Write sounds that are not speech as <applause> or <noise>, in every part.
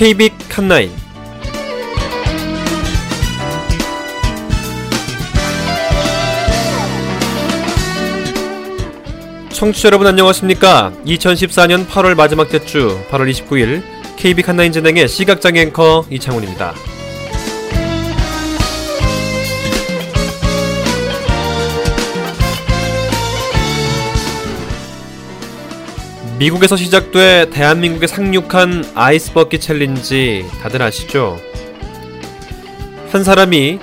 KBIC 칸나인 청취자 여러분 안녕하십니까? 2014년 8월 마지막 대주 8월 29일 KB 칸나인 진행의 시각장애 앵커 이창훈입니다 미국에서 시작돼 대한민국에 상륙한 ice bucket challenge 다들 아시죠? 한 사람이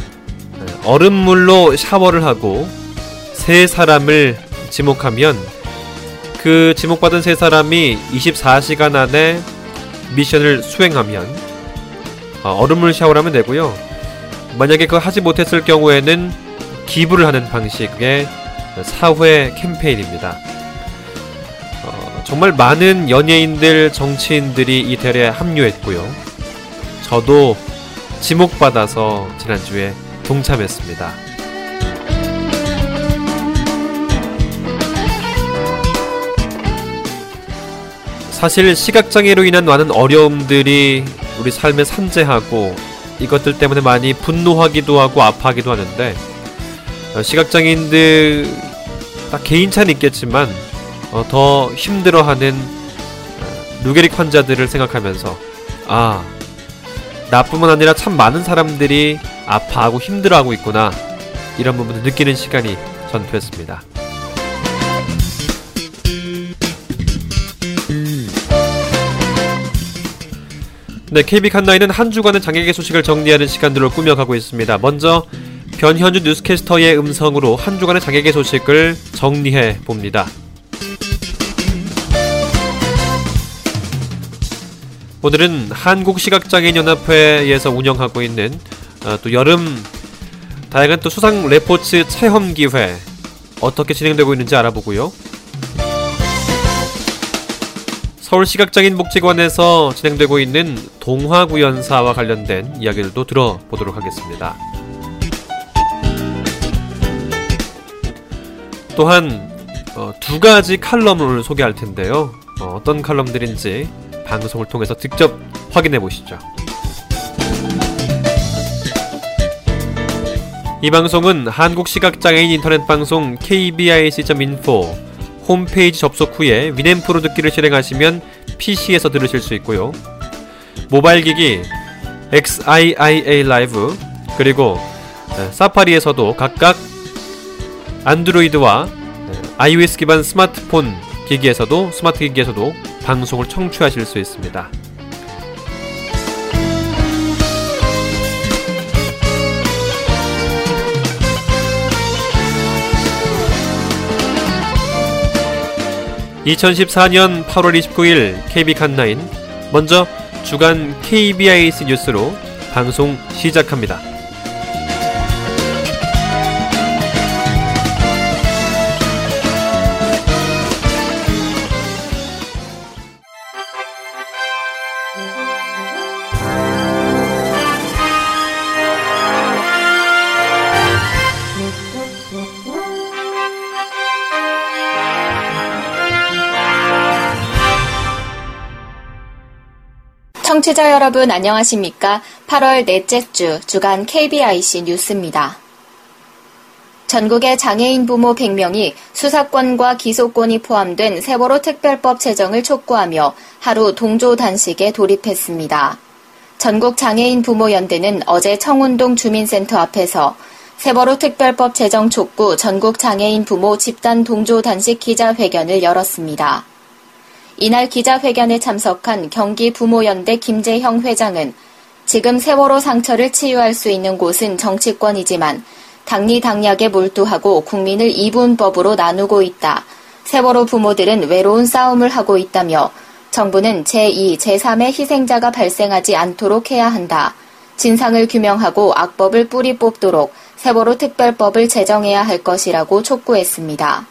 얼음물로 샤워를 하고 세 사람을 지목하면 그 지목받은 세 사람이 24시간 안에 미션을 수행하면 어, 얼음물 샤워를 하면 되고요. 만약에 그거 하지 못했을 경우에는 기부를 하는 방식의 사회 캠페인입니다. 정말 많은 연예인들, 정치인들이 이 대회에 합류했고요. 저도 지목받아서 지난주에 동참했습니다. 사실 시각장애로 인한 많은 어려움들이 우리 삶에 산재하고 이것들 때문에 많이 분노하기도 하고 아파하기도 하는데 시각장애인들 다 개인차는 있겠지만 어, 더 힘들어하는 어, 루게릭 환자들을 생각하면서 아 나뿐만 아니라 참 많은 사람들이 아파하고 힘들어하고 있구나 이런 부분을 느끼는 시간이 전 됐습니다. 네, KB 칸나이는 한 주간의 장애계 소식을 정리하는 시간들로 꾸며가고 있습니다. 먼저 변현주 뉴스캐스터의 음성으로 한 주간의 장애계 소식을 정리해 봅니다. 오늘은 한국시각장애인연합회에서 운영하고 있는 어, 또 여름 다양한 또 수상 레포츠 체험 기회 어떻게 진행되고 있는지 알아보고요. 서울시각장애인복지관에서 진행되고 있는 동화구연사와 관련된 이야기들도 들어보도록 하겠습니다. 또한 어, 두 가지 칼럼을 소개할 텐데요. 어, 떤 칼럼들인지 방송을 통해서 직접 확인해 보시죠. 이 방송은 한국 시각장애인 인터넷 방송 kbic.info 홈페이지 접속 후에 위넷프로 듣기를 실행하시면 PC에서 들으실 수 있고요. 모바일 기기 XIIA 라이브 그리고 사파리에서도 각각 안드로이드와 iOS 기반 스마트폰 기기에서도 스마트 기기에서도 방송을 청취하실 수 있습니다. (2014년 8월 29일) KB 칸나인 먼저 주간 KBIC 뉴스로 방송 시작합니다. 청취자 여러분 안녕하십니까? 8월 넷째 주 주간 KBIC 뉴스입니다. 전국의 장애인 부모 100명이 수사권과 기소권이 포함된 세월호 특별법 제정을 촉구하며 하루 동조 단식에 돌입했습니다. 전국 장애인 부모 연대는 어제 청운동 주민센터 앞에서 세월호 특별법 제정 촉구 전국 장애인 부모 집단 동조 단식 기자회견을 열었습니다. 이날 기자회견에 참석한 경기 부모연대 김재형 회장은 지금 세월호 상처를 치유할 수 있는 곳은 정치권이지만 당리당략에 몰두하고 국민을 이분법으로 나누고 있다. 세월호 부모들은 외로운 싸움을 하고 있다며 정부는 제2, 제3의 희생자가 발생하지 않도록 해야 한다. 진상을 규명하고 악법을 뿌리 뽑도록 세월호 특별법을 제정해야 할 것이라고 촉구했습니다.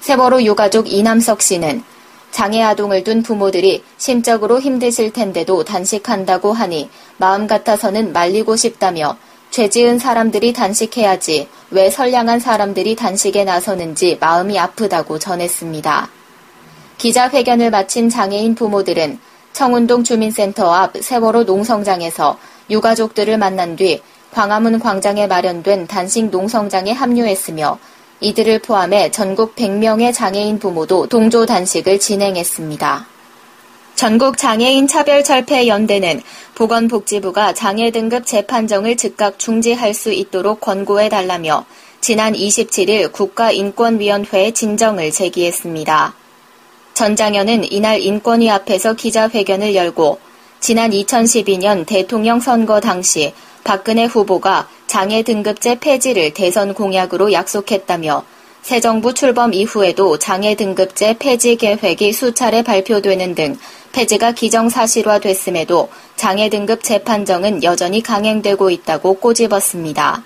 세월호 유가족 이남석 씨는 장애 아동을 둔 부모들이 심적으로 힘드실 텐데도 단식한다고 하니 마음 같아서는 말리고 싶다며 죄 지은 사람들이 단식해야지 왜 선량한 사람들이 단식에 나서는지 마음이 아프다고 전했습니다. 기자회견을 마친 장애인 부모들은 청운동 주민센터 앞 세월호 농성장에서 유가족들을 만난 뒤 광화문 광장에 마련된 단식 농성장에 합류했으며 이들을 포함해 전국 100명의 장애인 부모도 동조 단식을 진행했습니다. 전국 장애인 차별 철폐 연대는 보건복지부가 장애 등급 재판정을 즉각 중지할 수 있도록 권고해 달라며 지난 27일 국가인권위원회에 진정을 제기했습니다. 전 장현은 이날 인권위 앞에서 기자회견을 열고 지난 2012년 대통령 선거 당시 박근혜 후보가 장애 등급제 폐지를 대선 공약으로 약속했다며 새 정부 출범 이후에도 장애 등급제 폐지 계획이 수차례 발표되는 등 폐지가 기정사실화됐음에도 장애 등급 재판정은 여전히 강행되고 있다고 꼬집었습니다.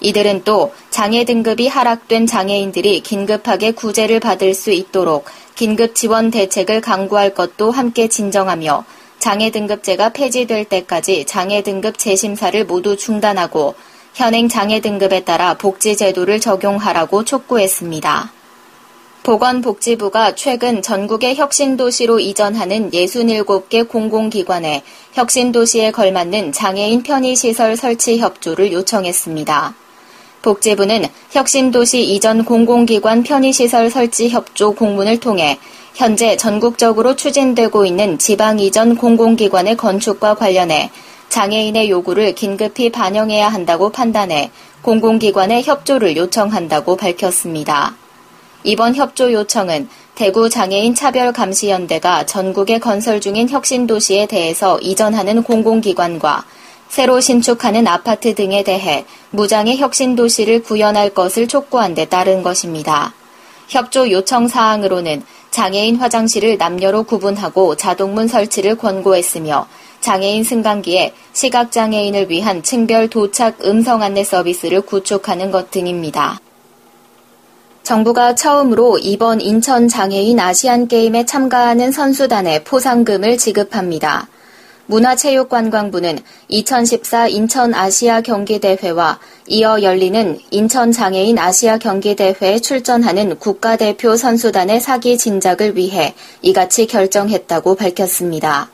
이들은 또 장애 등급이 하락된 장애인들이 긴급하게 구제를 받을 수 있도록 긴급 지원 대책을 강구할 것도 함께 진정하며 장애 등급제가 폐지될 때까지 장애 등급 재심사를 모두 중단하고 현행 장애 등급에 따라 복지 제도를 적용하라고 촉구했습니다. 보건복지부가 최근 전국의 혁신도시로 이전하는 67개 공공기관에 혁신도시에 걸맞는 장애인 편의시설 설치 협조를 요청했습니다. 복지부는 혁신도시 이전 공공기관 편의시설 설치 협조 공문을 통해 현재 전국적으로 추진되고 있는 지방 이전 공공기관의 건축과 관련해 장애인의 요구를 긴급히 반영해야 한다고 판단해 공공기관의 협조를 요청한다고 밝혔습니다. 이번 협조 요청은 대구 장애인 차별 감시 연대가 전국에 건설 중인 혁신 도시에 대해서 이전하는 공공기관과 새로 신축하는 아파트 등에 대해 무장의 혁신 도시를 구현할 것을 촉구한 데 따른 것입니다. 협조 요청 사항으로는 장애인 화장실을 남녀로 구분하고 자동문 설치를 권고했으며 장애인 승강기에 시각장애인을 위한 층별 도착 음성 안내 서비스를 구축하는 것 등입니다. 정부가 처음으로 이번 인천 장애인 아시안 게임에 참가하는 선수단에 포상금을 지급합니다. 문화체육관광부는 2014 인천 아시아 경기대회와 이어 열리는 인천 장애인 아시아 경기대회에 출전하는 국가대표 선수단의 사기 진작을 위해 이같이 결정했다고 밝혔습니다.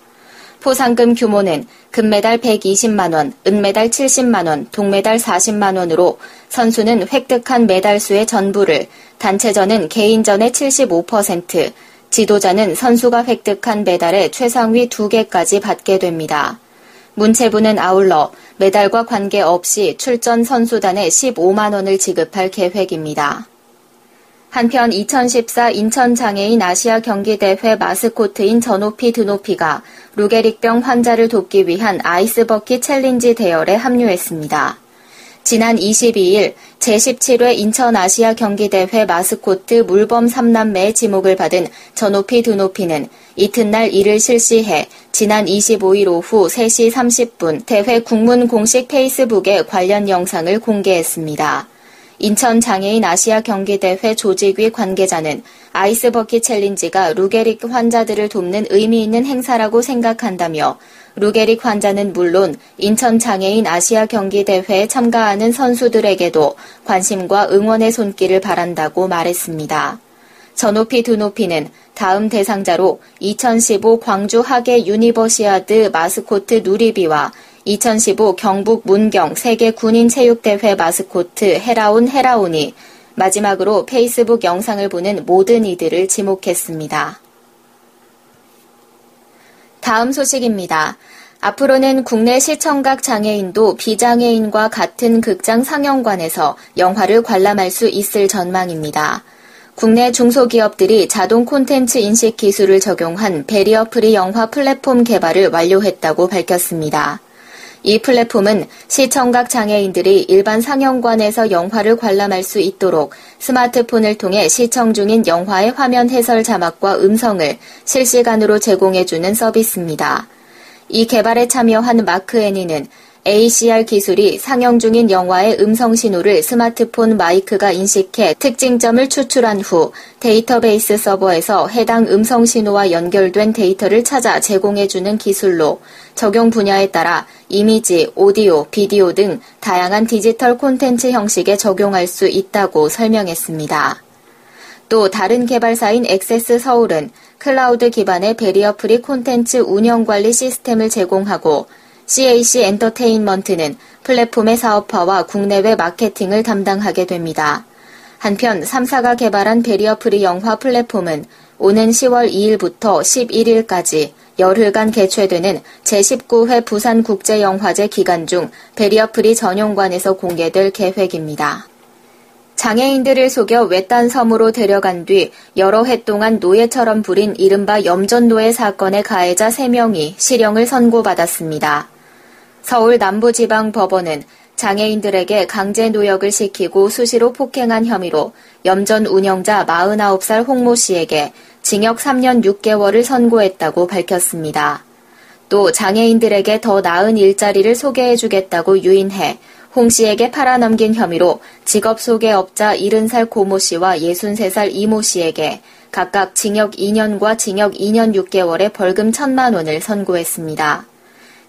포상금 규모는 금메달 120만원, 은메달 70만원, 동메달 40만원으로 선수는 획득한 메달 수의 전부를, 단체전은 개인전의 75%, 지도자는 선수가 획득한 메달의 최상위 2개까지 받게 됩니다. 문체부는 아울러 메달과 관계없이 출전 선수단에 15만 원을 지급할 계획입니다. 한편 2014 인천 장애인 아시아 경기대회 마스코트인 저노피 드노피가 루게릭병 환자를 돕기 위한 ice bucket challenge 대열에 합류했습니다. 지난 22일 제17회 인천 아시아 경기대회 마스코트 물범 3남매의 지목을 받은 저노피 드노피는 이튿날 이를 실시해 지난 25일 오후 3시 30분 대회 국문 공식 페이스북에 관련 영상을 공개했습니다. 인천 장애인 아시아 경기대회 조직위 관계자는 아이스버킷 챌린지가 루게릭 환자들을 돕는 의미 있는 행사라고 생각한다며 루게릭 환자는 물론 인천 장애인 아시아 경기대회에 참가하는 선수들에게도 관심과 응원의 손길을 바란다고 말했습니다. 저노피 드노피는 다음 대상자로 2015 광주 하계 유니버시아드 마스코트 누리비와 2015 경북 문경 세계 군인 체육대회 마스코트 해라온 해라온이 마지막으로 페이스북 영상을 보는 모든 이들을 지목했습니다. 다음 소식입니다. 앞으로는 국내 시청각 장애인도 비장애인과 같은 극장 상영관에서 영화를 관람할 수 있을 전망입니다. 국내 중소기업들이 자동 콘텐츠 인식 기술을 적용한 barrier free 영화 플랫폼 개발을 완료했다고 밝혔습니다. 이 플랫폼은 시청각 장애인들이 일반 상영관에서 영화를 관람할 수 있도록 스마트폰을 통해 시청 중인 영화의 화면 해설 자막과 음성을 실시간으로 제공해주는 서비스입니다. 이 개발에 참여한 마크애니는 ACR 기술이 상영 중인 영화의 음성 신호를 스마트폰 마이크가 인식해 특징점을 추출한 후 데이터베이스 서버에서 해당 음성 신호와 연결된 데이터를 찾아 제공해주는 기술로 적용 분야에 따라 이미지, 오디오, 비디오 등 다양한 디지털 콘텐츠 형식에 적용할 수 있다고 설명했습니다. 또 다른 개발사인 액세스 서울은 클라우드 기반의 barrier free 콘텐츠 운영 관리 시스템을 제공하고 CAC 엔터테인먼트는 플랫폼의 사업화와 국내외 마케팅을 담당하게 됩니다. 한편 3사가 개발한 barrier free 영화 플랫폼은 오는 10월 2일부터 11일까지 열흘간 개최되는 제19회 부산국제영화제 기간 중 barrier free 전용관에서 공개될 계획입니다. 장애인들을 속여 외딴 섬으로 데려간 뒤 여러 해 동안 노예처럼 부린 이른바 염전노예 사건의 가해자 3명이 실형을 선고받았습니다. 서울 남부지방법원은 장애인들에게 강제 노역을 시키고 수시로 폭행한 혐의로 염전 운영자 49살 홍모 씨에게 징역 3년 6개월을 선고했다고 밝혔습니다. 또 장애인들에게 더 나은 일자리를 소개해주겠다고 유인해 홍 씨에게 팔아넘긴 혐의로 직업 소개업자 70살 고모 씨와 63살 이모 씨에게 각각 징역 2년과 징역 2년 6개월의 벌금 1천만 원을 선고했습니다.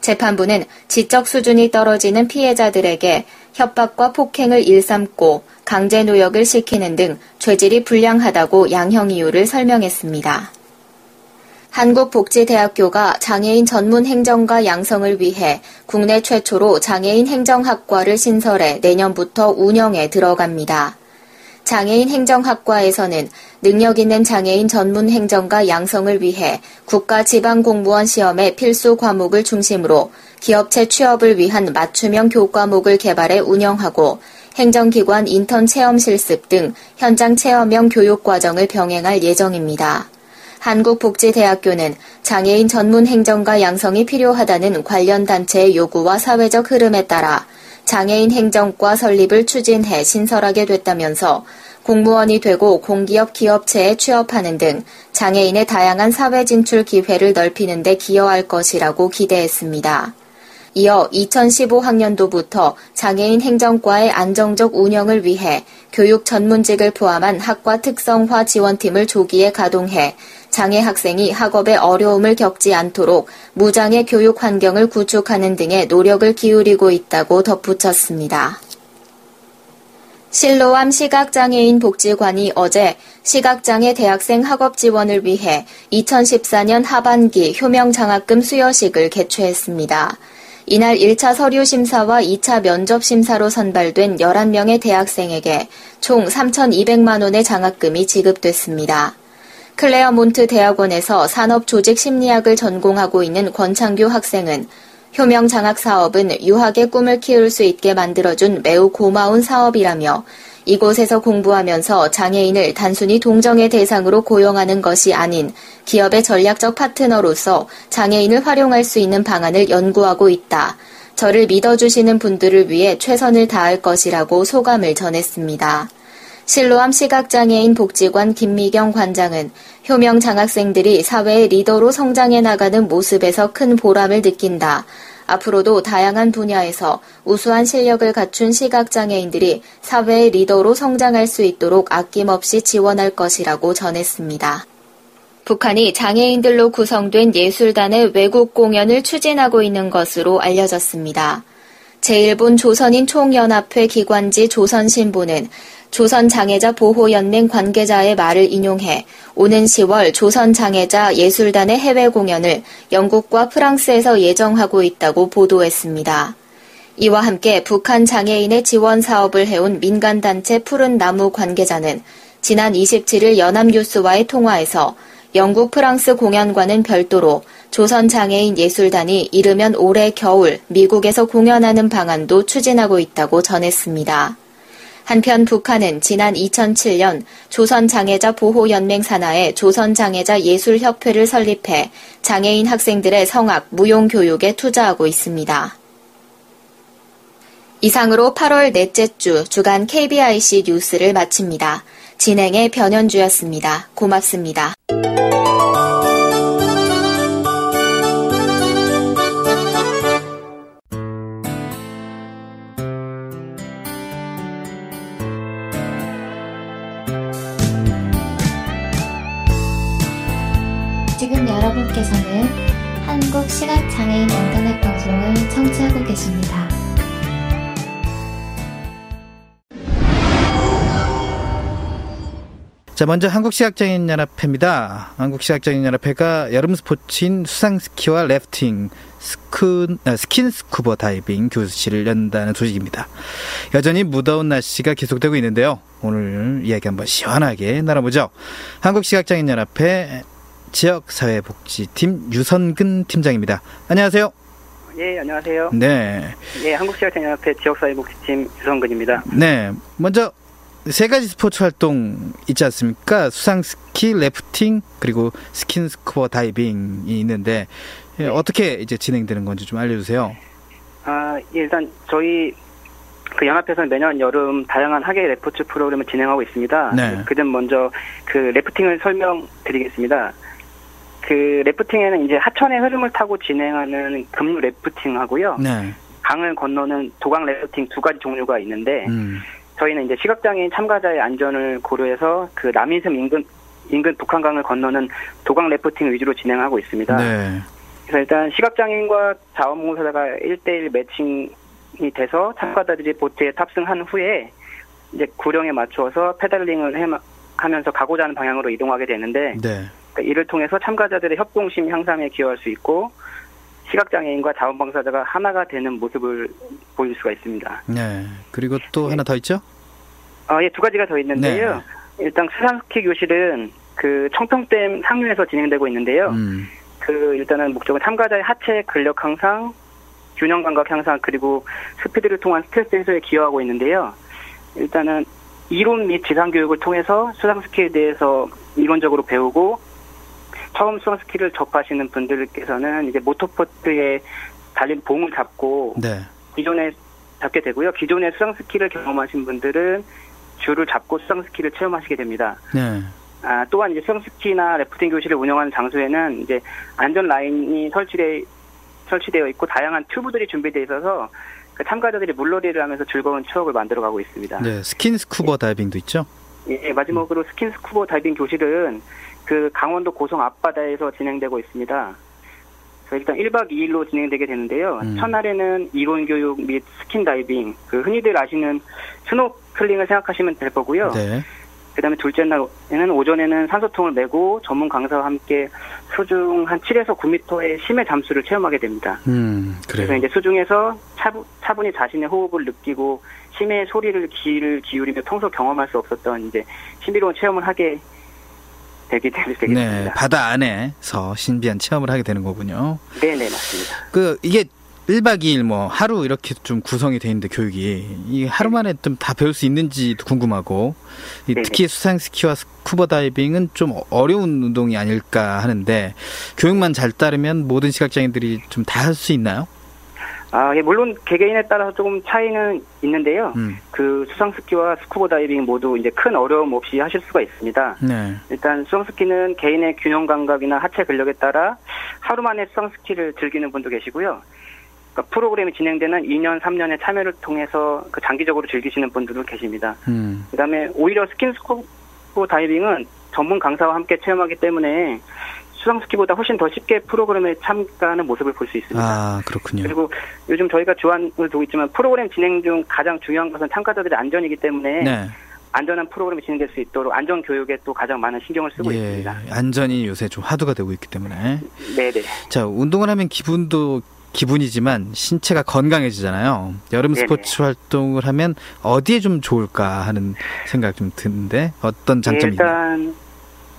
재판부는 지적 수준이 떨어지는 피해자들에게 협박과 폭행을 일삼고 강제 노역을 시키는 등 죄질이 불량하다고 양형 이유를 설명했습니다. 한국복지대학교가 장애인 전문 행정가 양성을 위해 국내 최초로 장애인 행정학과를 신설해 내년부터 운영에 들어갑니다. 장애인 행정학과에서는 능력 있는 장애인 전문 행정가 양성을 위해 국가 지방 공무원 시험의 필수 과목을 중심으로 기업체 취업을 위한 맞춤형 교과목을 개발해 운영하고 행정기관 인턴 체험 실습 등 현장 체험형 교육 과정을 병행할 예정입니다. 한국복지대학교는 장애인 전문 행정가 양성이 필요하다는 관련 단체의 요구와 사회적 흐름에 따라 장애인 행정과 설립을 추진해 신설하게 됐다면서 공무원이 되고 공기업 기업체에 취업하는 등 장애인의 다양한 사회 진출 기회를 넓히는 데 기여할 것이라고 기대했습니다. 이어 2015학년도부터 장애인 행정과의 안정적 운영을 위해 교육 전문직을 포함한 학과 특성화 지원팀을 조기에 가동해 장애 학생이 학업에 어려움을 겪지 않도록 무장애 교육 환경을 구축하는 등의 노력을 기울이고 있다고 덧붙였습니다. 실로암 시각장애인 복지관이 어제 시각장애 대학생 학업 지원을 위해 2014년 하반기 효명장학금 수여식을 개최했습니다. 이날 1차 서류 심사와 2차 면접 심사로 선발된 11명의 대학생에게 총 3,200만 원의 장학금이 지급됐습니다. 클레어몬트 대학원에서 산업 조직 심리학을 전공하고 있는 권창규 학생은 효명 장학 사업은 유학의 꿈을 키울 수 있게 만들어준 매우 고마운 사업이라며 이곳에서 공부하면서 장애인을 단순히 동정의 대상으로 고용하는 것이 아닌 기업의 전략적 파트너로서 장애인을 활용할 수 있는 방안을 연구하고 있다. 저를 믿어주시는 분들을 위해 최선을 다할 것이라고 소감을 전했습니다. 실로암 시각장애인 복지관 김미경 관장은 효명 장학생들이 사회의 리더로 성장해 나가는 모습에서 큰 보람을 느낀다. 앞으로도 다양한 분야에서 우수한 실력을 갖춘 시각장애인들이 사회의 리더로 성장할 수 있도록 아낌없이 지원할 것이라고 전했습니다. 북한이 장애인들로 구성된 예술단의 외국 공연을 추진하고 있는 것으로 알려졌습니다. 제1본 조선인 총연합회 기관지 조선신보는 조선장애자 보호연맹 관계자의 말을 인용해 오는 10월 조선장애자 예술단의 해외 공연을 영국과 프랑스에서 예정하고 있다고 보도했습니다. 이와 함께 북한 장애인의 지원 사업을 해온 민간단체 푸른 나무 관계자는 지난 27일 연합뉴스와의 통화에서 영국 프랑스 공연과는 별도로 조선장애인 예술단이 이르면 올해 겨울 미국에서 공연하는 방안도 추진하고 있다고 전했습니다. 한편 북한은 지난 2007년 조선장애자 보호연맹 산하에 조선장애자 예술협회를 설립해 장애인 학생들의 성악, 무용 교육에 투자하고 있습니다. 이상으로 8월 넷째 주 주간 KBIC 뉴스를 마칩니다. 진행의 변현주였습니다. 고맙습니다. 여러분께서는 한국 시각장애인 인터넷 방송을 청취하고 계십니다. 자, 먼저 한국시각장애인연합회입니다. 한국시각장애인연합회가 여름 스포츠인 수상스키와 래프팅, 스킨, 아, 스킨스쿠버 다이빙 교실을 연다는 소식입니다. 여전히 무더운 날씨가 계속되고 있는데요. 오늘 이야기 한번 시원하게 나눠보죠. 한국시각장애인연합회 지역사회복지팀 유선근 팀장입니다. 안녕하세요. 예, 안녕하세요. 네. 예, 한국시각장애인협회 지역사회복지팀 유성근입니다. 네. 먼저 세 가지 스포츠 활동 있지 않습니까? 수상 스키, 래프팅, 그리고 스킨 스쿠버 다이빙이 있는데 예, 어떻게 이제 진행되는 건지 좀 알려주세요. 아, 예, 일단 저희 그 연합회에서는 매년 여름 다양한 하계 레포츠 프로그램을 진행하고 있습니다. 네. 그전 먼저 그 래프팅을 설명드리겠습니다. 그 래프팅에는 이제 하천의 흐름을 타고 진행하는 급류 래프팅하고요. 네. 강을 건너는 도강 래프팅 두 가지 종류가 있는데 음. 저희는 이제 시각장애인 참가자의 안전을 고려해서 그 남이섬 인근 인근 북한강을 건너는 도강 래프팅 위주로 진행하고 있습니다. 네. 그래서 일단 시각장애인과 자원봉사자가 1대1 매칭이 돼서 참가자들이 보트에 탑승한 후에 이제 구령에 맞추어서 페달링을 해, 하면서 가고자 하는 방향으로 이동하게 되는데 네. 그러니까 이를 통해서 참가자들의 협동심 향상에 기여할 수 있고 시각장애인과 자원봉사자가 하나가 되는 모습을 보일 수가 있습니다. 네. 그리고 또 하나 더 있죠? 아, 예, 두 가지가 더 있는데요. 일단 수상스키 교실은 그 청평댐 상류에서 진행되고 있는데요. 음. 그 일단은 목적은 참가자의 하체 근력 향상, 균형 감각 향상 그리고 스피드를 통한 스트레스 해소에 기여하고 있는데요. 일단은 이론 및 지상 교육을 통해서 수상 스키에 대해서 이론적으로 배우고 처음 수상 스키를 접하시는 분들께서는 이제 모터보트에 달린 봉을 잡고 네. 기존에 잡게 되고요. 기존에 수상 스키를 경험하신 분들은 줄을 잡고 수상 스키를 체험하시게 됩니다. 네. 아, 또한 이제 수상스키나 래프팅 교실을 운영하는 장소에는 이제 안전 라인이 설치돼 설치되어 있고 다양한 튜브들이 준비되어 있어서 그 참가자들이 물놀이를 하면서 즐거운 추억을 만들어가고 있습니다. 네. 스킨 스쿠버 다이빙도 있죠? 예, 마지막으로 스킨 스쿠버 다이빙 교실은 그 강원도 고성 앞바다에서 진행되고 있습니다. 그래서 일단 1박 2일로 진행되게 되는데요. 음. 첫날에는 이론 교육 및 스킨 다이빙, 그 흔히들 아시는 스노클링을 생각하시면 될 거고요. 네. 그다음에 둘째 날에는 오전에는 산소통을 메고 전문 강사와 함께 수중 한 7에서 9m의 심해 잠수를 체험하게 됩니다. 음. 그래서 그래요. 이제 수중에서 차분, 차분히 자신의 호흡을 느끼고 심해의 소리를 귀를 기울이며 평소 경험할 수 없었던 이제 신비로운 체험을 하게 되게 되- 되겠습니다. 네. 바다 안에서 신비한 체험을 하게 되는 거군요. 네, 네, 맞습니다. 그 이게 1박 2일 뭐 하루 이렇게 좀 구성이 돼 있는데 교육이 이 하루 만에 좀 다 배울 수 있는지도 궁금하고 이 네네. 특히 수상 스키와 스쿠버 다이빙은 좀 어려운 운동이 아닐까 하는데 교육만 잘 따르면 모든 시각장애인들이 좀 다 할 수 있나요? 아, 예, 물론 개개인에 따라서 조금 차이는 있는데요. 음. 그 수상 스키와 스쿠버 다이빙 모두 이제 큰 어려움 없이 하실 수가 있습니다. 네. 일단 수상스키는 개인의 균형 감각이나 하체 근력에 따라 하루 만에 수상스키를 즐기는 분도 계시고요. 그러니까 프로그램이 진행되는 2년, 3년의 참여를 통해서 그 장기적으로 즐기시는 분들도 계십니다. 음. 그 다음에 오히려 스킨스쿠버 다이빙은 전문 강사와 함께 체험하기 때문에 수상스키보다 훨씬 더 쉽게 프로그램에 참가하는 모습을 볼 수 있습니다. 아, 그렇군요. 그리고 요즘 저희가 주안을 두고 있지만 프로그램 진행 중 가장 중요한 것은 참가자들의 안전이기 때문에 네. 안전한 프로그램이 진행될 수 있도록 안전 교육에 또 가장 많은 신경을 쓰고 예. 있습니다. 안전이 요새 좀 화두가 되고 있기 때문에 네 네. 자, 운동을 하면 기분도 기분이지만 신체가 건강해지잖아요. 여름 네네. 스포츠 활동을 하면 어디에 좀 좋을까 하는 생각 좀 드는데 어떤 장점이 있나요? 일단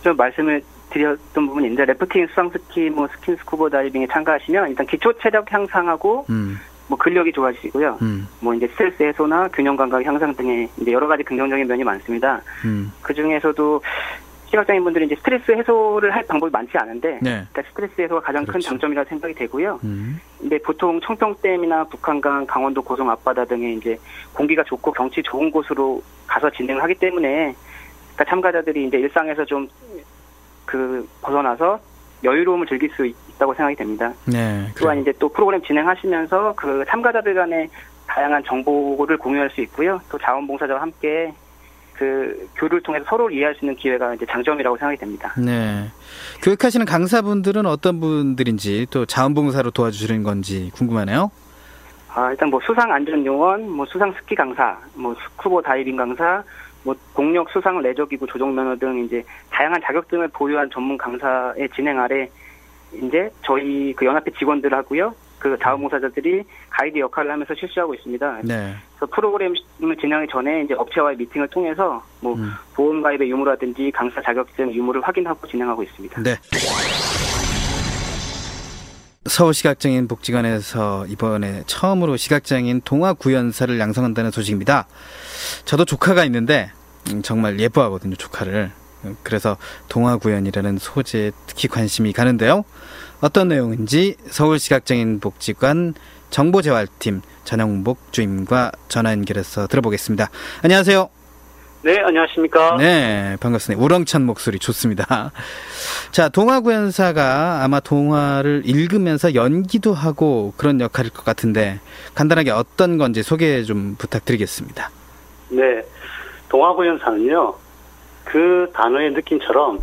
좀 말씀을 드렸던 부분이 있는데 래프팅, 수상스키, 뭐 스킨 스쿠버 다이빙에 참가하시면 일단 기초 체력 향상하고 음, 뭐 근력이 좋아지시고요. 음, 뭐 이제 스트레스 해소나 균형 감각 향상 등의 이제 여러 가지 긍정적인 면이 많습니다. 음. 그 중에서도 시각장애인 분들이 이제 스트레스 해소를 할 방법이 많지 않은데 네. 일단 스트레스 해소가 가장 큰 그렇죠. 장점이라고 생각이 되고요. 음. 근데 보통 청평댐이나 북한강, 강원도 고성 앞바다 등의 이제 공기가 좋고 경치 좋은 곳으로 가서 진행을 하기 때문에 그러니까 참가자들이 이제 일상에서 좀 그 벗어나서 여유로움을 즐길 수 있 다고 생각이 됩니다. 네. 또한 그래요. 이제 또 프로그램 진행하시면서 그 참가자들 간의 다양한 정보를 공유할 수 있고요. 또 자원봉사자와 함께 그 교류를 통해서 서로를 이해할 수 있는 기회가 이제 장점이라고 생각이 됩니다. 네. 교육하시는 강사분들은 어떤 분들인지 또 자원봉사로 도와주시는 건지 궁금하네요. 아, 일단 뭐 수상 안전 요원, 뭐 수상 스키 강사, 뭐 스쿠버 다이빙 강사, 뭐 동력 수상 레저 기구 조종 면허 등 이제 다양한 자격증을 보유한 전문 강사의 진행 아래 이제 저희 그 연합회 직원들하고요. 그 자원봉사자들이 가이드 역할을 하면서 실시하고 있습니다. 네. 그래서 프로그램을 진행하기 전에 이제 업체와의 미팅을 통해서 뭐 음. 보험 가입의 유무라든지 강사 자격증 유무를 확인하고 진행하고 있습니다. 네. 서울시각장애인 복지관에서 이번에 처음으로 시각장애인 동화 구연사를 양성한다는 소식입니다. 저도 조카가 있는데 음, 정말 예뻐하거든요, 조카를. 음, 그래서 동화 구연이라는 소재에 특히 관심이 가는데요. 어떤 내용인지 서울시각장애인 복지관 정보재활팀 전영복 주임과 전화 연결해서 들어보겠습니다. 안녕하세요. 네, 안녕하십니까. 네, 반갑습니다. 우렁찬 목소리 좋습니다. <laughs> 자, 동화 구연사가 아마 동화를 읽으면서 연기도 하고 그런 역할일 것 같은데 간단하게 어떤 건지 소개 좀 부탁드리겠습니다. 네, 동화 구연사는요, 그 단어의 느낌처럼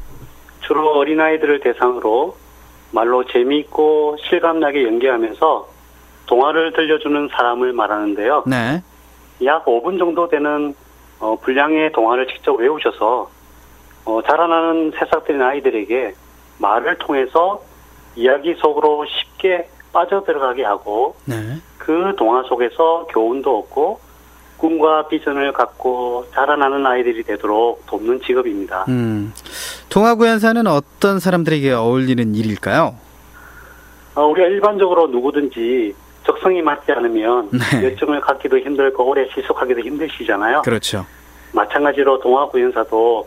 주로 어린아이들을 대상으로 말로 재미있고 실감나게 연기하면서 동화를 들려주는 사람을 말하는데요. 네, 약 5분 정도 되는 어, 분량의 동화를 직접 외우셔서 어, 자라나는 새싹들인 아이들에게 말을 통해서 이야기 속으로 쉽게 빠져들어가게 하고 네, 그 동화 속에서 교훈도 얻고 꿈과 비전을 갖고 자라나는 아이들이 되도록 돕는 직업입니다. 음, 동화구연사는 어떤 사람들에게 어울리는 일일까요? 어, 우리가 일반적으로 누구든지 적성이 맞지 않으면 네. 열정을 갖기도 힘들고 오래 지속하기도 힘드시잖아요. 그렇죠. 마찬가지로 동화 구연사도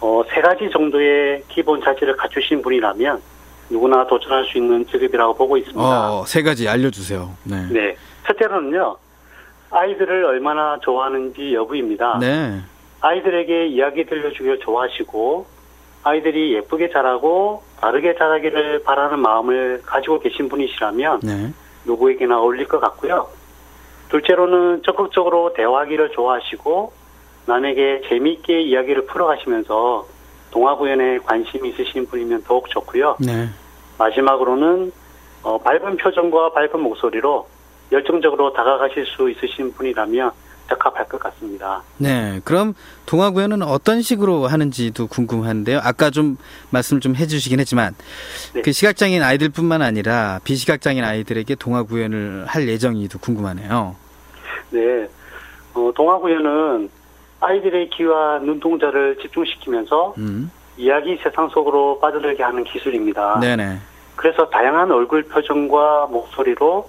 어, 세 가지 정도의 기본 자질을 갖추신 분이라면 누구나 도전할 수 있는 직업이라고 보고 있습니다. 어, 세 가지 알려주세요. 네, 네. 첫째로는요, 아이들을 얼마나 좋아하는지 여부입니다. 네, 아이들에게 이야기 들려주길 좋아하시고, 아이들이 예쁘게 자라고 바르게 자라기를 바라는 마음을 가지고 계신 분이시라면 네, 누구에게나 어울릴 것 같고요. 둘째로는 적극적으로 대화하기를 좋아하시고, 남에게 재미있게 이야기를 풀어가시면서 동화구연에 관심이 있으신 분이면 더욱 좋고요. 네. 마지막으로는 어, 밝은 표정과 밝은 목소리로 열정적으로 다가가실 수 있으신 분이라면 적합할 것 같습니다. 네, 그럼 동화구연은 어떤 식으로 하는지도 궁금한데요. 아까 좀 말씀 좀 해주시긴 했지만 네. 그 시각장애인 아이들뿐만 아니라 비시각장애인 아이들에게 동화구연을 할 예정이도 궁금하네요. 네, 어, 동화구연은 아이들의 귀와 눈동자를 집중시키면서 음, 이야기 세상 속으로 빠져들게 하는 기술입니다. 네네. 그래서 다양한 얼굴 표정과 목소리로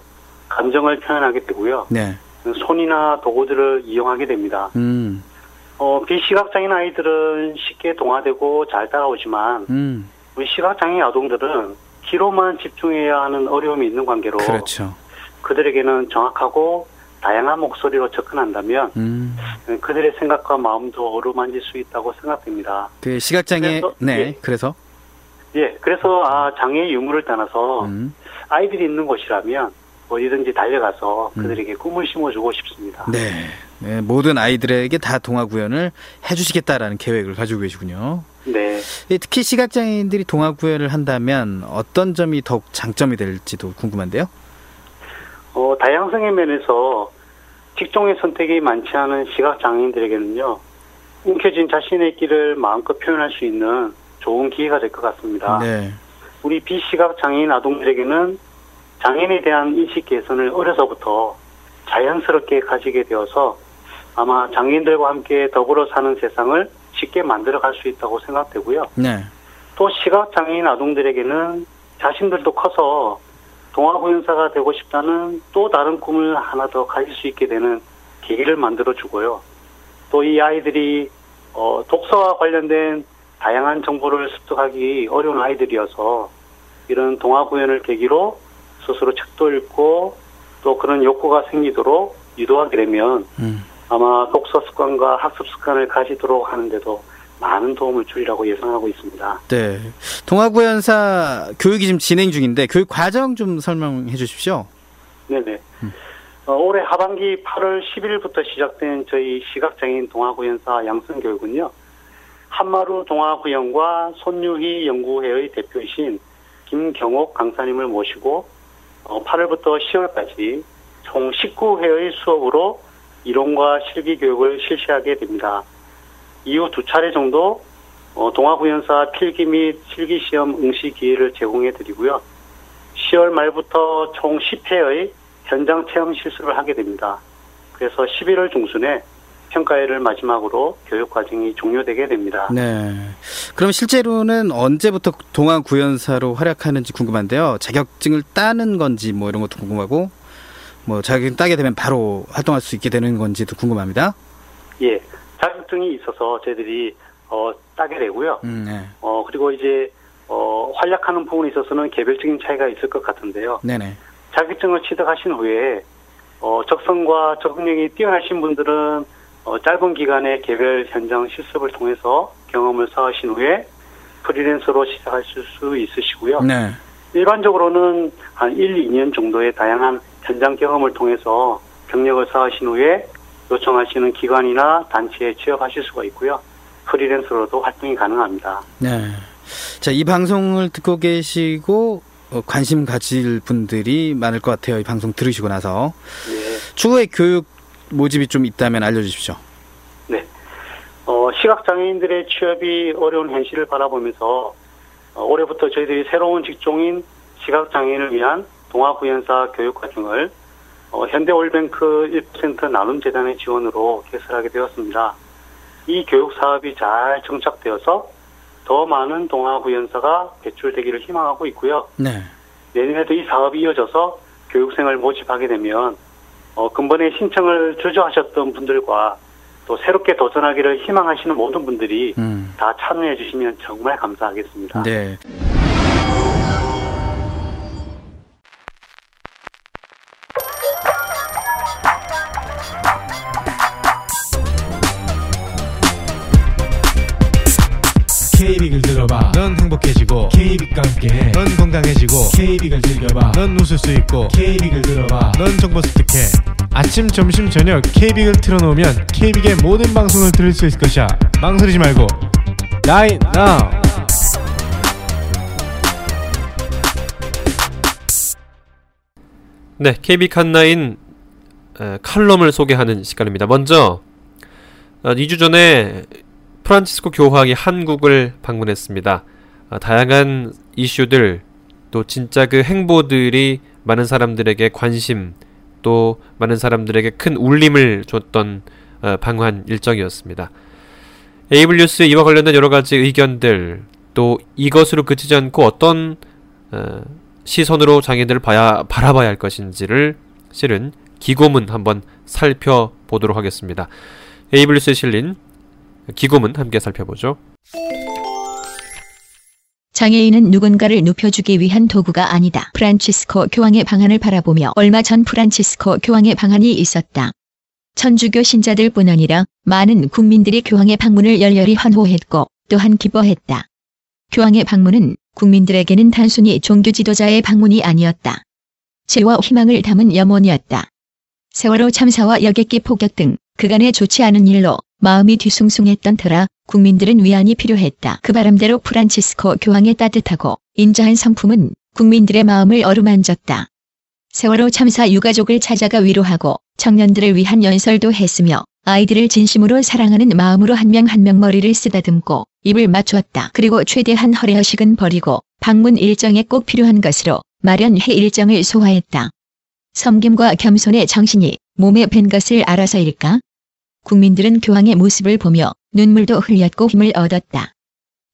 감정을 표현하게 되고요. 네, 손이나 도구들을 이용하게 됩니다. 음, 어, 비시각장애인 아이들은 쉽게 동화되고 잘 따라오지만 음, 우리 시각장애 아동들은 귀로만 집중해야 하는 어려움이 있는 관계로 그렇죠. 그들에게는 정확하고 다양한 목소리로 접근한다면 음, 그들의 생각과 마음도 어루만질 수 있다고 생각됩니다. 그 시각장애, 그래서- 네, 예. 그래서, 예, 그래서 아, 장애 유무를 떠나서 음, 아이들이 있는 곳이라면 어디든지 달려가서 음. 그들에게 꿈을 심어주고 싶습니다. 네, 네, 모든 아이들에게 다 동화구연을 해주시겠다라는 계획을 가지고 계시군요. 네. 예, 특히 시각장애인들이 동화구연을 한다면 어떤 점이 더욱 장점이 될지도 궁금한데요. 어, 다양성의 면에서 직종의 선택이 많지 않은 시각장애인들에게는요, 움켜진 자신의 길을 마음껏 표현할 수 있는 좋은 기회가 될 것 같습니다. 네, 우리 비시각장애인 아동들에게는 장애인에 대한 인식 개선을 어려서부터 자연스럽게 가지게 되어서 아마 장애인들과 함께 더불어 사는 세상을 쉽게 만들어 갈 수 있다고 생각되고요. 네, 또 시각장애인 아동들에게는 자신들도 커서 동화구연사가 되고 싶다는 또 다른 꿈을 하나 더 가질 수 있게 되는 계기를 만들어 주고요. 또 이 아이들이 어, 독서와 관련된 다양한 정보를 습득하기 어려운 아이들이어서 이런 동화 구연을 계기로 스스로 책도 읽고 또 그런 욕구가 생기도록 유도하게 되면 음, 아마 독서 습관과 학습 습관을 가지도록 하는데도 많은 도움을 주리라고 예상하고 있습니다. 네. 동화구연사 교육이 지금 진행 중인데 교육 과정 좀 설명해 주십시오. 네네. 어, 올해 하반기 8월 10일부터 시작된 저희 시각장애인 동화구연사 양성교육은요. 한마루 동화구연과 손유희 연구회의 대표이신 김경옥 강사님을 모시고 어, 8월부터 10월까지 총 19회의 수업으로 이론과 실기 교육을 실시하게 됩니다. 이후 두 차례 정도 어, 동아구연사 필기 및 실기 시험 응시 기회를 제공해 드리고요. 10월 말부터 총 10회의 현장 체험 실습을 하게 됩니다. 그래서 11월 중순에 평가회를 마지막으로 교육 과정이 종료되게 됩니다. 네. 그럼 실제로는 언제부터 동아 구연사로 활약하는지 궁금한데요. 자격증을 따는 건지 뭐 이런 것도 궁금하고 뭐 자격증 따게 되면 바로 활동할 수 있게 되는 건지도 궁금합니다. 예, 자격증이 있어서 저희들이 어, 따게 되고요. 음, 네. 어, 그리고 이제 어, 활약하는 부분에 있어서는 개별적인 차이가 있을 것 같은데요. 네네. 자격증을 취득하신 후에 어, 적성과 적응력이 뛰어나신 분들은 어, 짧은 기간의 개별 현장 실습을 통해서 경험을 쌓으신 후에 프리랜서로 시작하실 수 있으시고요. 네. 일반적으로는 한 1, 2년 정도의 다양한 현장 경험을 통해서 경력을 쌓으신 후에 요청하시는 기관이나 단체에 취업하실 수가 있고요. 프리랜서로도 활동이 가능합니다. 네. 자, 이 방송을 듣고 계시고 어, 관심 가질 분들이 많을 것 같아요. 이 방송 들으시고 나서 예. 추후에 교육 모집이 좀 있다면 알려주십시오. 네. 어, 시각장애인들의 취업이 어려운 현실을 바라보면서 어, 올해부터 저희들이 새로운 직종인 시각장애인을 위한 동아구연사 교육과정을 어, 현대올뱅크 1% 나눔재단의 지원으로 개설하게 되었습니다. 이 교육 사업이 잘 정착되어서 더 많은 동아구연사가 배출되기를 희망하고 있고요. 네. 내년에도 이 사업이 이어져서 교육생을 모집하게 되면 어, 근본에 신청을 주저하셨던 분들과 또 새롭게 도전하기를 희망하시는 모든 분들이 음. 다 참여해 주시면 정말 감사하겠습니다. 네. 들어봐. 넌 행복해지고 K빅과 함께. 넌 건강해지고 K빅을 즐겨봐. 넌 웃을 수 있고 K빅을 들어봐. 넌 정보 습득해. 아침 점심 저녁 K빅을 틀어놓으면 K빅의 모든 방송을 들을 수 있을 것이야. 망설이지 말고. Right now. 네, KB 칸나인 에, 칼럼을 소개하는 시간입니다. 먼저 어, 2주 전에 프란치스코 교황이 한국을 방문했습니다. 어, 다양한 이슈들 또 진짜 그 행보들이 많은 사람들에게 관심 또 많은 사람들에게 큰 울림을 줬던 어, 방한 일정이었습니다. 에이블 뉴스 이와 관련된 여러 가지 의견들 또 이것으로 그치지 않고 어떤 어, 시선으로 장애인들을 봐야 바라봐야 할 것인지를 실은 기고문 한번 살펴보도록 하겠습니다. 에이블 뉴스에 실린 기고문 함께 살펴보죠. 장애인은 누군가를 눕혀주기 위한 도구가 아니다. 프란치스코 교황의 방안을 바라보며 얼마 전 프란치스코 교황의 방안이 있었다. 천주교 신자들뿐 아니라 많은 국민들이 교황의 방문을 열렬히 환호했고 또한 기뻐했다. 교황의 방문은 국민들에게는 단순히 종교 지도자의 방문이 아니었다. 지혜와 희망을 담은 염원이었다. 세월호 참사와 여객기 폭격 등 그간의 좋지 않은 일로 마음이 뒤숭숭했던 터라 국민들은 위안이 필요했다. 그 바람대로 프란치스코 교황의 따뜻하고 인자한 성품은 국민들의 마음을 어루만졌다. 세월호 참사 유가족을 찾아가 위로하고 청년들을 위한 연설도 했으며 아이들을 진심으로 사랑하는 마음으로 한 명 한명 머리를 쓰다듬고 입을 맞추었다. 그리고 최대한 허례허식은 버리고 방문 일정에 꼭 필요한 것으로 마련해 일정을 소화했다. 섬김과 겸손의 정신이 몸에 밴 것을 알아서일까? 국민들은 교황의 모습을 보며 눈물도 흘렸고 힘을 얻었다.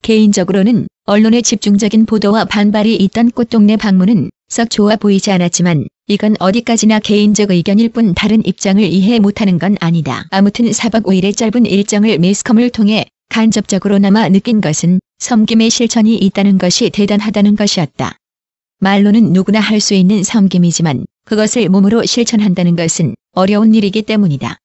개인적으로는 언론의 집중적인 보도와 반발이 있던 꽃동네 방문은 썩 좋아 보이지 않았지만 이건 어디까지나 개인적 의견일 뿐 다른 입장을 이해 못하는 건 아니다. 아무튼 4박 5일의 짧은 일정을 매스컴을 통해 간접적으로나마 느낀 것은 섬김의 실천이 있다는 것이 대단하다는 것이었다. 말로는 누구나 할 수 있는 섬김이지만 그것을 몸으로 실천한다는 것은 어려운 일이기 때문이다.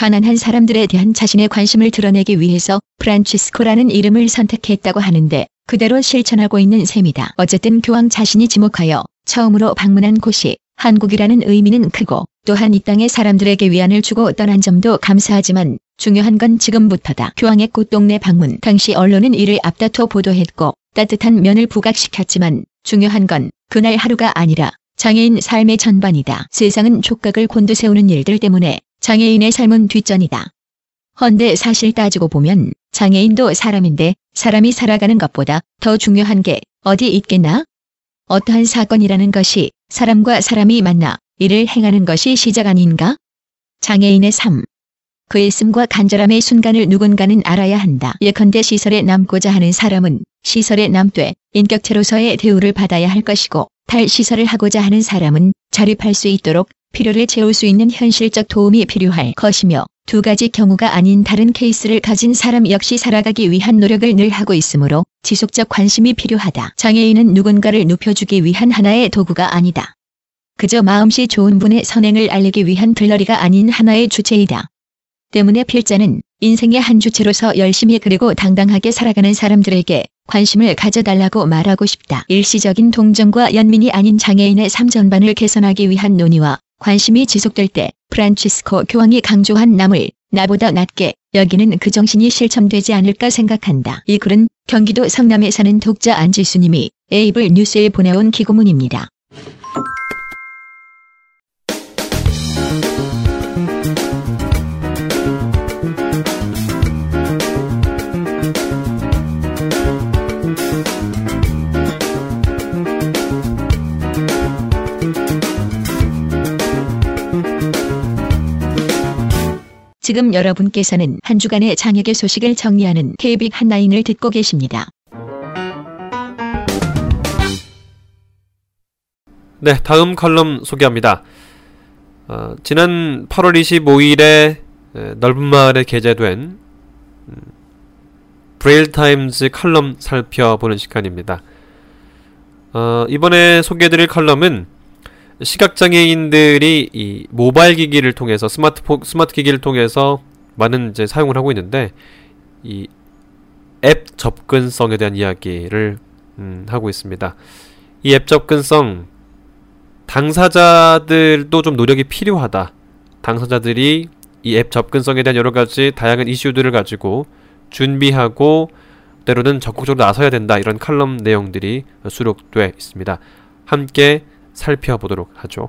가난한 사람들에 대한 자신의 관심을 드러내기 위해서 프란치스코라는 이름을 선택했다고 하는데 그대로 실천하고 있는 셈이다. 어쨌든 교황 자신이 지목하여 처음으로 방문한 곳이 한국이라는 의미는 크고 또한 이 땅의 사람들에게 위안을 주고 떠난 점도 감사하지만 중요한 건 지금부터다. 교황의 꽃동네 방문 당시 언론은 이를 앞다퉈 보도했고 따뜻한 면을 부각시켰지만 중요한 건 그날 하루가 아니라 장애인 삶의 전반이다. 세상은 촉각을 곤두세우는 일들 때문에 장애인의 삶은 뒷전이다. 헌데 사실 따지고 보면 장애인도 사람인데 사람이 살아가는 것보다 더 중요한 게 어디 있겠나? 어떠한 사건이라는 것이 사람과 사람이 만나 이를 행하는 것이 시작 아닌가? 장애인의 삶. 그의 숨과 간절함의 순간을 누군가는 알아야 한다. 예컨대 시설에 남고자 하는 사람은 시설에 남되 인격체로서의 대우를 받아야 할 것이고 탈시설을 하고자 하는 사람은 자립할 수 있도록 필요를 채울 수 있는 현실적 도움이 필요할 것이며 두 가지 경우가 아닌 다른 케이스를 가진 사람 역시 살아가기 위한 노력을 늘 하고 있으므로 지속적 관심이 필요하다. 장애인은 누군가를 눕혀주기 위한 하나의 도구가 아니다. 그저 마음씨 좋은 분의 선행을 알리기 위한 들러리가 아닌 하나의 주체이다. 때문에 필자는 인생의 한 주체로서 열심히 그리고 당당하게 살아가는 사람들에게 관심을 가져달라고 말하고 싶다. 일시적인 동정과 연민이 아닌 장애인의 삶 전반을 개선하기 위한 논의와 관심이 지속될 때 프란치스코 교황이 강조한 남을 나보다 낫게 여기는 그 정신이 실천되지 않을까 생각한다. 이 글은 경기도 성남에 사는 독자 안지수님이 에이블 뉴스에 보내온 기고문입니다. 지금 여러분께서는 한 주간의 장애계 소식을 정리하는 KBIC 핫라인을 듣고 계십니다. 네, 다음 칼럼 소개합니다. 어, 지난 8월 25일에 넓은 마을에 게재된 음, Braille Times 칼럼 살펴보는 시간입니다. 어, 이번에 소개해드릴 칼럼은 시각장애인들이 이 모바일 기기를 통해서 스마트폰 스마트 기기를 통해서 많은 이제 사용을 하고 있는데 이 앱 접근성에 대한 이야기를 음, 하고 있습니다. 이 앱 접근성 당사자들도 좀 노력이 필요하다. 당사자들이 이 앱 접근성에 대한 여러 가지 다양한 이슈들을 가지고 준비하고 때로는 적극적으로 나서야 된다. 이런 칼럼 내용들이 수록돼 있습니다. 함께 살펴보도록 하죠.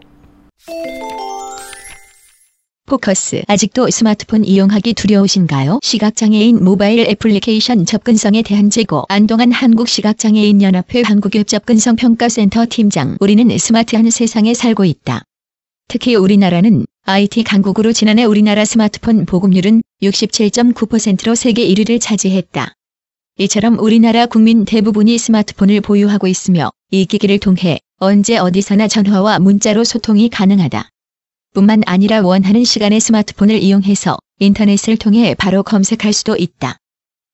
포커스 아직도 스마트폰 이용하기 두려우신가요? 시각장애인 모바일 애플리케이션 접근성에 대한 제고 안동한 한국시각장애인연합회 한국앱 접근성 평가센터 팀장 우리는 스마트한 세상에 살고 있다. 특히 우리나라는 IT 강국으로 지난해 우리나라 스마트폰 보급률은 67.9%로 세계 1위를 차지했다. 이처럼 우리나라 국민 대부분이 스마트폰을 보유하고 있으며 이 기기를 통해 언제 어디서나 전화와 문자로 소통이 가능하다. 뿐만 아니라 원하는 시간에 스마트폰을 이용해서 인터넷을 통해 바로 검색할 수도 있다.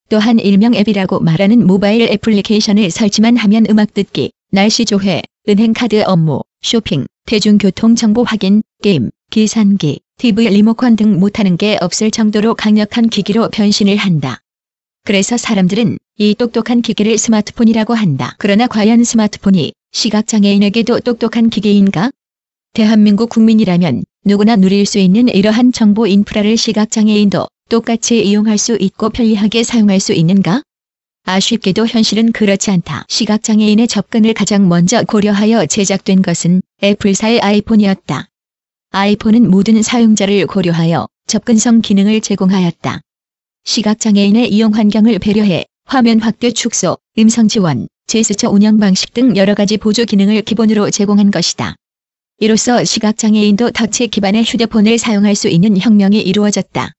또한 일명 앱이라고 말하는 모바일 애플리케이션을 설치만 하면 음악 듣기, 날씨 조회, 은행 카드 업무, 쇼핑, 대중교통 정보 확인, 게임, 계산기, TV 리모컨 등 못하는 게 없을 정도로 강력한 기기로 변신을 한다. 그래서 사람들은 이 똑똑한 기기를 스마트폰이라고 한다. 그러나 과연 스마트폰이 시각장애인에게도 똑똑한 기계인가? 대한민국 국민이라면 누구나 누릴 수 있는 이러한 정보 인프라를 시각장애인도 똑같이 이용할 수 있고 편리하게 사용할 수 있는가? 아쉽게도 현실은 그렇지 않다. 시각장애인의 접근을 가장 먼저 고려하여 제작된 것은 애플사의 아이폰이었다. 아이폰은 모든 사용자를 고려하여 접근성 기능을 제공하였다. 시각장애인의 이용 환경을 배려해 화면 확대 축소, 음성 지원, 제스처 운영 방식 등 여러 가지 보조 기능을 기본으로 제공한 것이다. 이로써 시각장애인도 터치 기반의 휴대폰을 사용할 수 있는 혁명이 이루어졌다.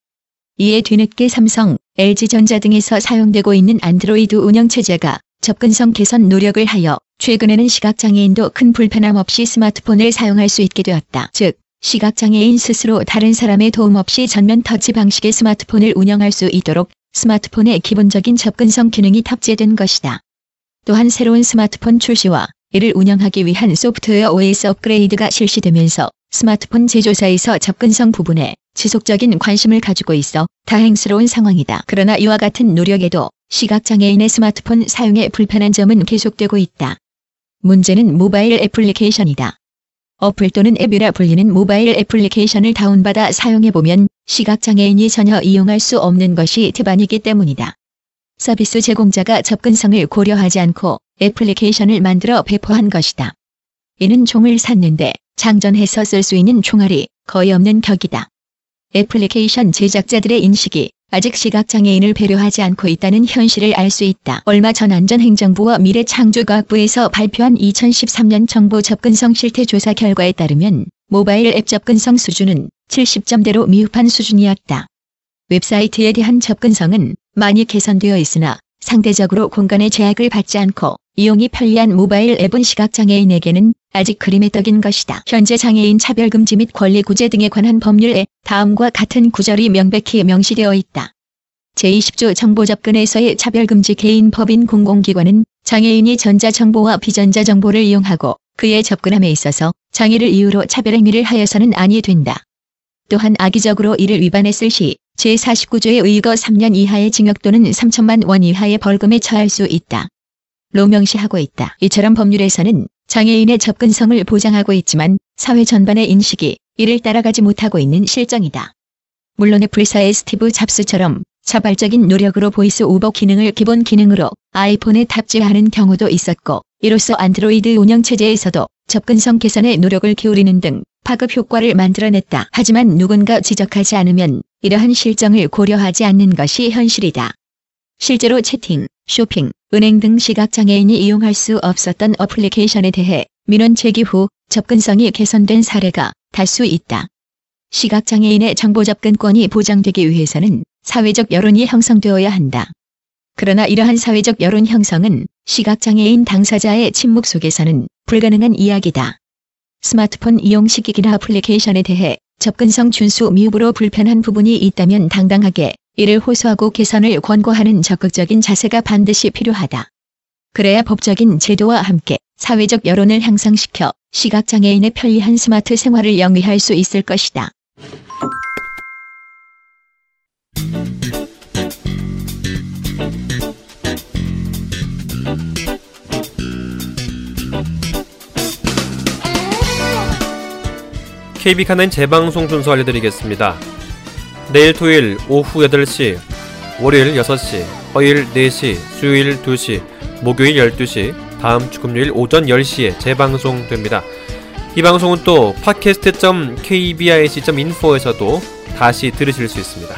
이에 뒤늦게 삼성, LG전자 등에서 사용되고 있는 안드로이드 운영체제가 접근성 개선 노력을 하여 최근에는 시각장애인도 큰 불편함 없이 스마트폰을 사용할 수 있게 되었다. 즉, 시각장애인 스스로 다른 사람의 도움 없이 전면 터치 방식의 스마트폰을 운영할 수 있도록 스마트폰의 기본적인 접근성 기능이 탑재된 것이다. 또한 새로운 스마트폰 출시와 이를 운영하기 위한 소프트웨어 OS 업그레이드가 실시되면서 스마트폰 제조사에서 접근성 부분에 지속적인 관심을 가지고 있어 다행스러운 상황이다. 그러나 이와 같은 노력에도 시각장애인의 스마트폰 사용에 불편한 점은 계속되고 있다. 문제는 모바일 애플리케이션이다. 어플 또는 앱이라 불리는 모바일 애플리케이션을 다운받아 사용해보면 시각장애인이 전혀 이용할 수 없는 것이 태반이기 때문이다. 서비스 제공자가 접근성을 고려하지 않고 애플리케이션을 만들어 배포한 것이다. 이는 총을 샀는데 장전해서 쓸 수 있는 총알이 거의 없는 격이다. 애플리케이션 제작자들의 인식이 아직 시각장애인을 배려하지 않고 있다는 현실을 알 수 있다. 얼마 전 안전행정부와 미래창조과학부에서 발표한 2013년 정보 접근성 실태 조사 결과에 따르면 모바일 앱 접근성 수준은 70점대로 미흡한 수준이었다. 웹사이트에 대한 접근성은 많이 개선되어 있으나 상대적으로 공간의 제약을 받지 않고 이용이 편리한 모바일 앱은 시각장애인에게는 아직 그림의 떡인 것이다. 현재 장애인 차별금지 및 권리구제 등에 관한 법률에 다음과 같은 구절이 명백히 명시되어 있다. 제20조 정보접근에서의 차별금지 개인 법인 공공기관은 장애인이 전자정보와 비전자정보를 이용하고 그에 접근함에 있어서 장애를 이유로 차별행위를 하여서는 아니 된다. 또한 악의적으로 이를 위반했을 시 제49조에 의거 3년 이하의 징역 또는 3천만 원 이하의 벌금에 처할 수 있다. 로 명시하고 있다. 이처럼 법률에서는 장애인의 접근성을 보장하고 있지만 사회 전반의 인식이 이를 따라가지 못하고 있는 실정이다. 물론 애플사의 스티브 잡스처럼 자발적인 노력으로 VoiceOver 기능을 기본 기능으로 아이폰에 탑재하는 경우도 있었고 이로써 안드로이드 운영체제에서도 접근성 개선에 노력을 기울이는 등 파급 효과를 만들어냈다. 하지만 누군가 지적하지 않으면 이러한 실정을 고려하지 않는 것이 현실이다. 실제로 채팅, 쇼핑, 은행 등 시각장애인이 이용할 수 없었던 어플리케이션에 대해 민원 제기 후 접근성이 개선된 사례가 다수 있다. 시각장애인의 정보 접근권이 보장되기 위해서는 사회적 여론이 형성되어야 한다. 그러나 이러한 사회적 여론 형성은 시각장애인 당사자의 침묵 속에서는 불가능한 이야기다. 스마트폰 이용 시기기나 어플리케이션에 대해 접근성 준수 미흡으로 불편한 부분이 있다면 당당하게 이를 호소하고 개선을 권고하는 적극적인 자세가 반드시 필요하다. 그래야 법적인 제도와 함께 사회적 여론을 향상시켜 시각장애인의 편리한 스마트 생활을 영위할 수 있을 것이다. KB 카나인 재방송 순서 알려드리겠습니다. 내일 토요일 오후 8시, 월요일 6시, 화요일 4시, 수요일 2시, 목요일 12시, 다음 주 금요일 오전 10시에 재방송됩니다. 이 방송은 또 팟캐스트.kbic.info에서도 다시 들으실 수 있습니다.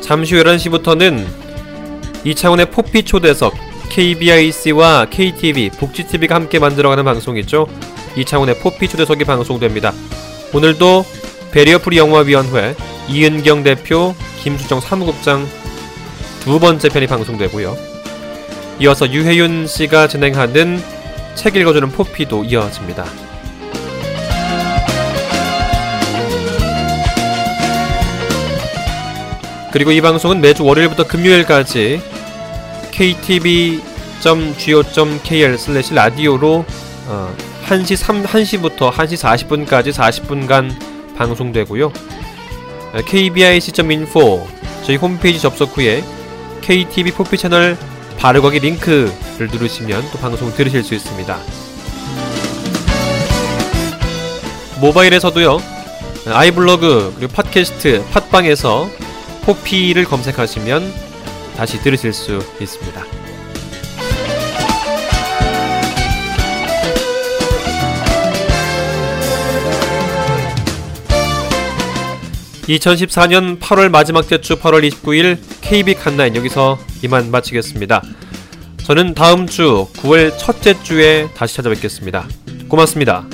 잠시 후 11시부터는 이차원의 포피 초대석 KBIC와 KTV, 복지TV가 함께 만들어가는 방송이죠. 이차원의 포피 초대석이 방송됩니다. 오늘도 배리어프리 영화위원회 이은경 대표, 김수정 사무국장 두 번째 편이 방송되고요. 이어서 유혜윤 씨가 진행하는 책 읽어주는 포피도 이어집니다. 그리고 이 방송은 매주 월요일부터 금요일까지 ktv.go.kr 슬래시 라디오로 어, 1시 3, 1시부터 1시 40분까지 40분간 방송되고요. kbic.info 저희 홈페이지 접속 후에 KTV 포피 채널 바로가기 링크를 누르시면 또 방송 들으실 수 있습니다. 모바일에서도요. 아이블로그 그리고 팟캐스트 팟빵에서 포피를 검색하시면 다시 들으실 수 있습니다. (2014년 8월) 마지막 주 (8월 29일) KB 칸나인 여기서 이만 마치겠습니다. 저는 다음 주 (9월) 첫째 주에 다시 찾아뵙겠습니다. 고맙습니다.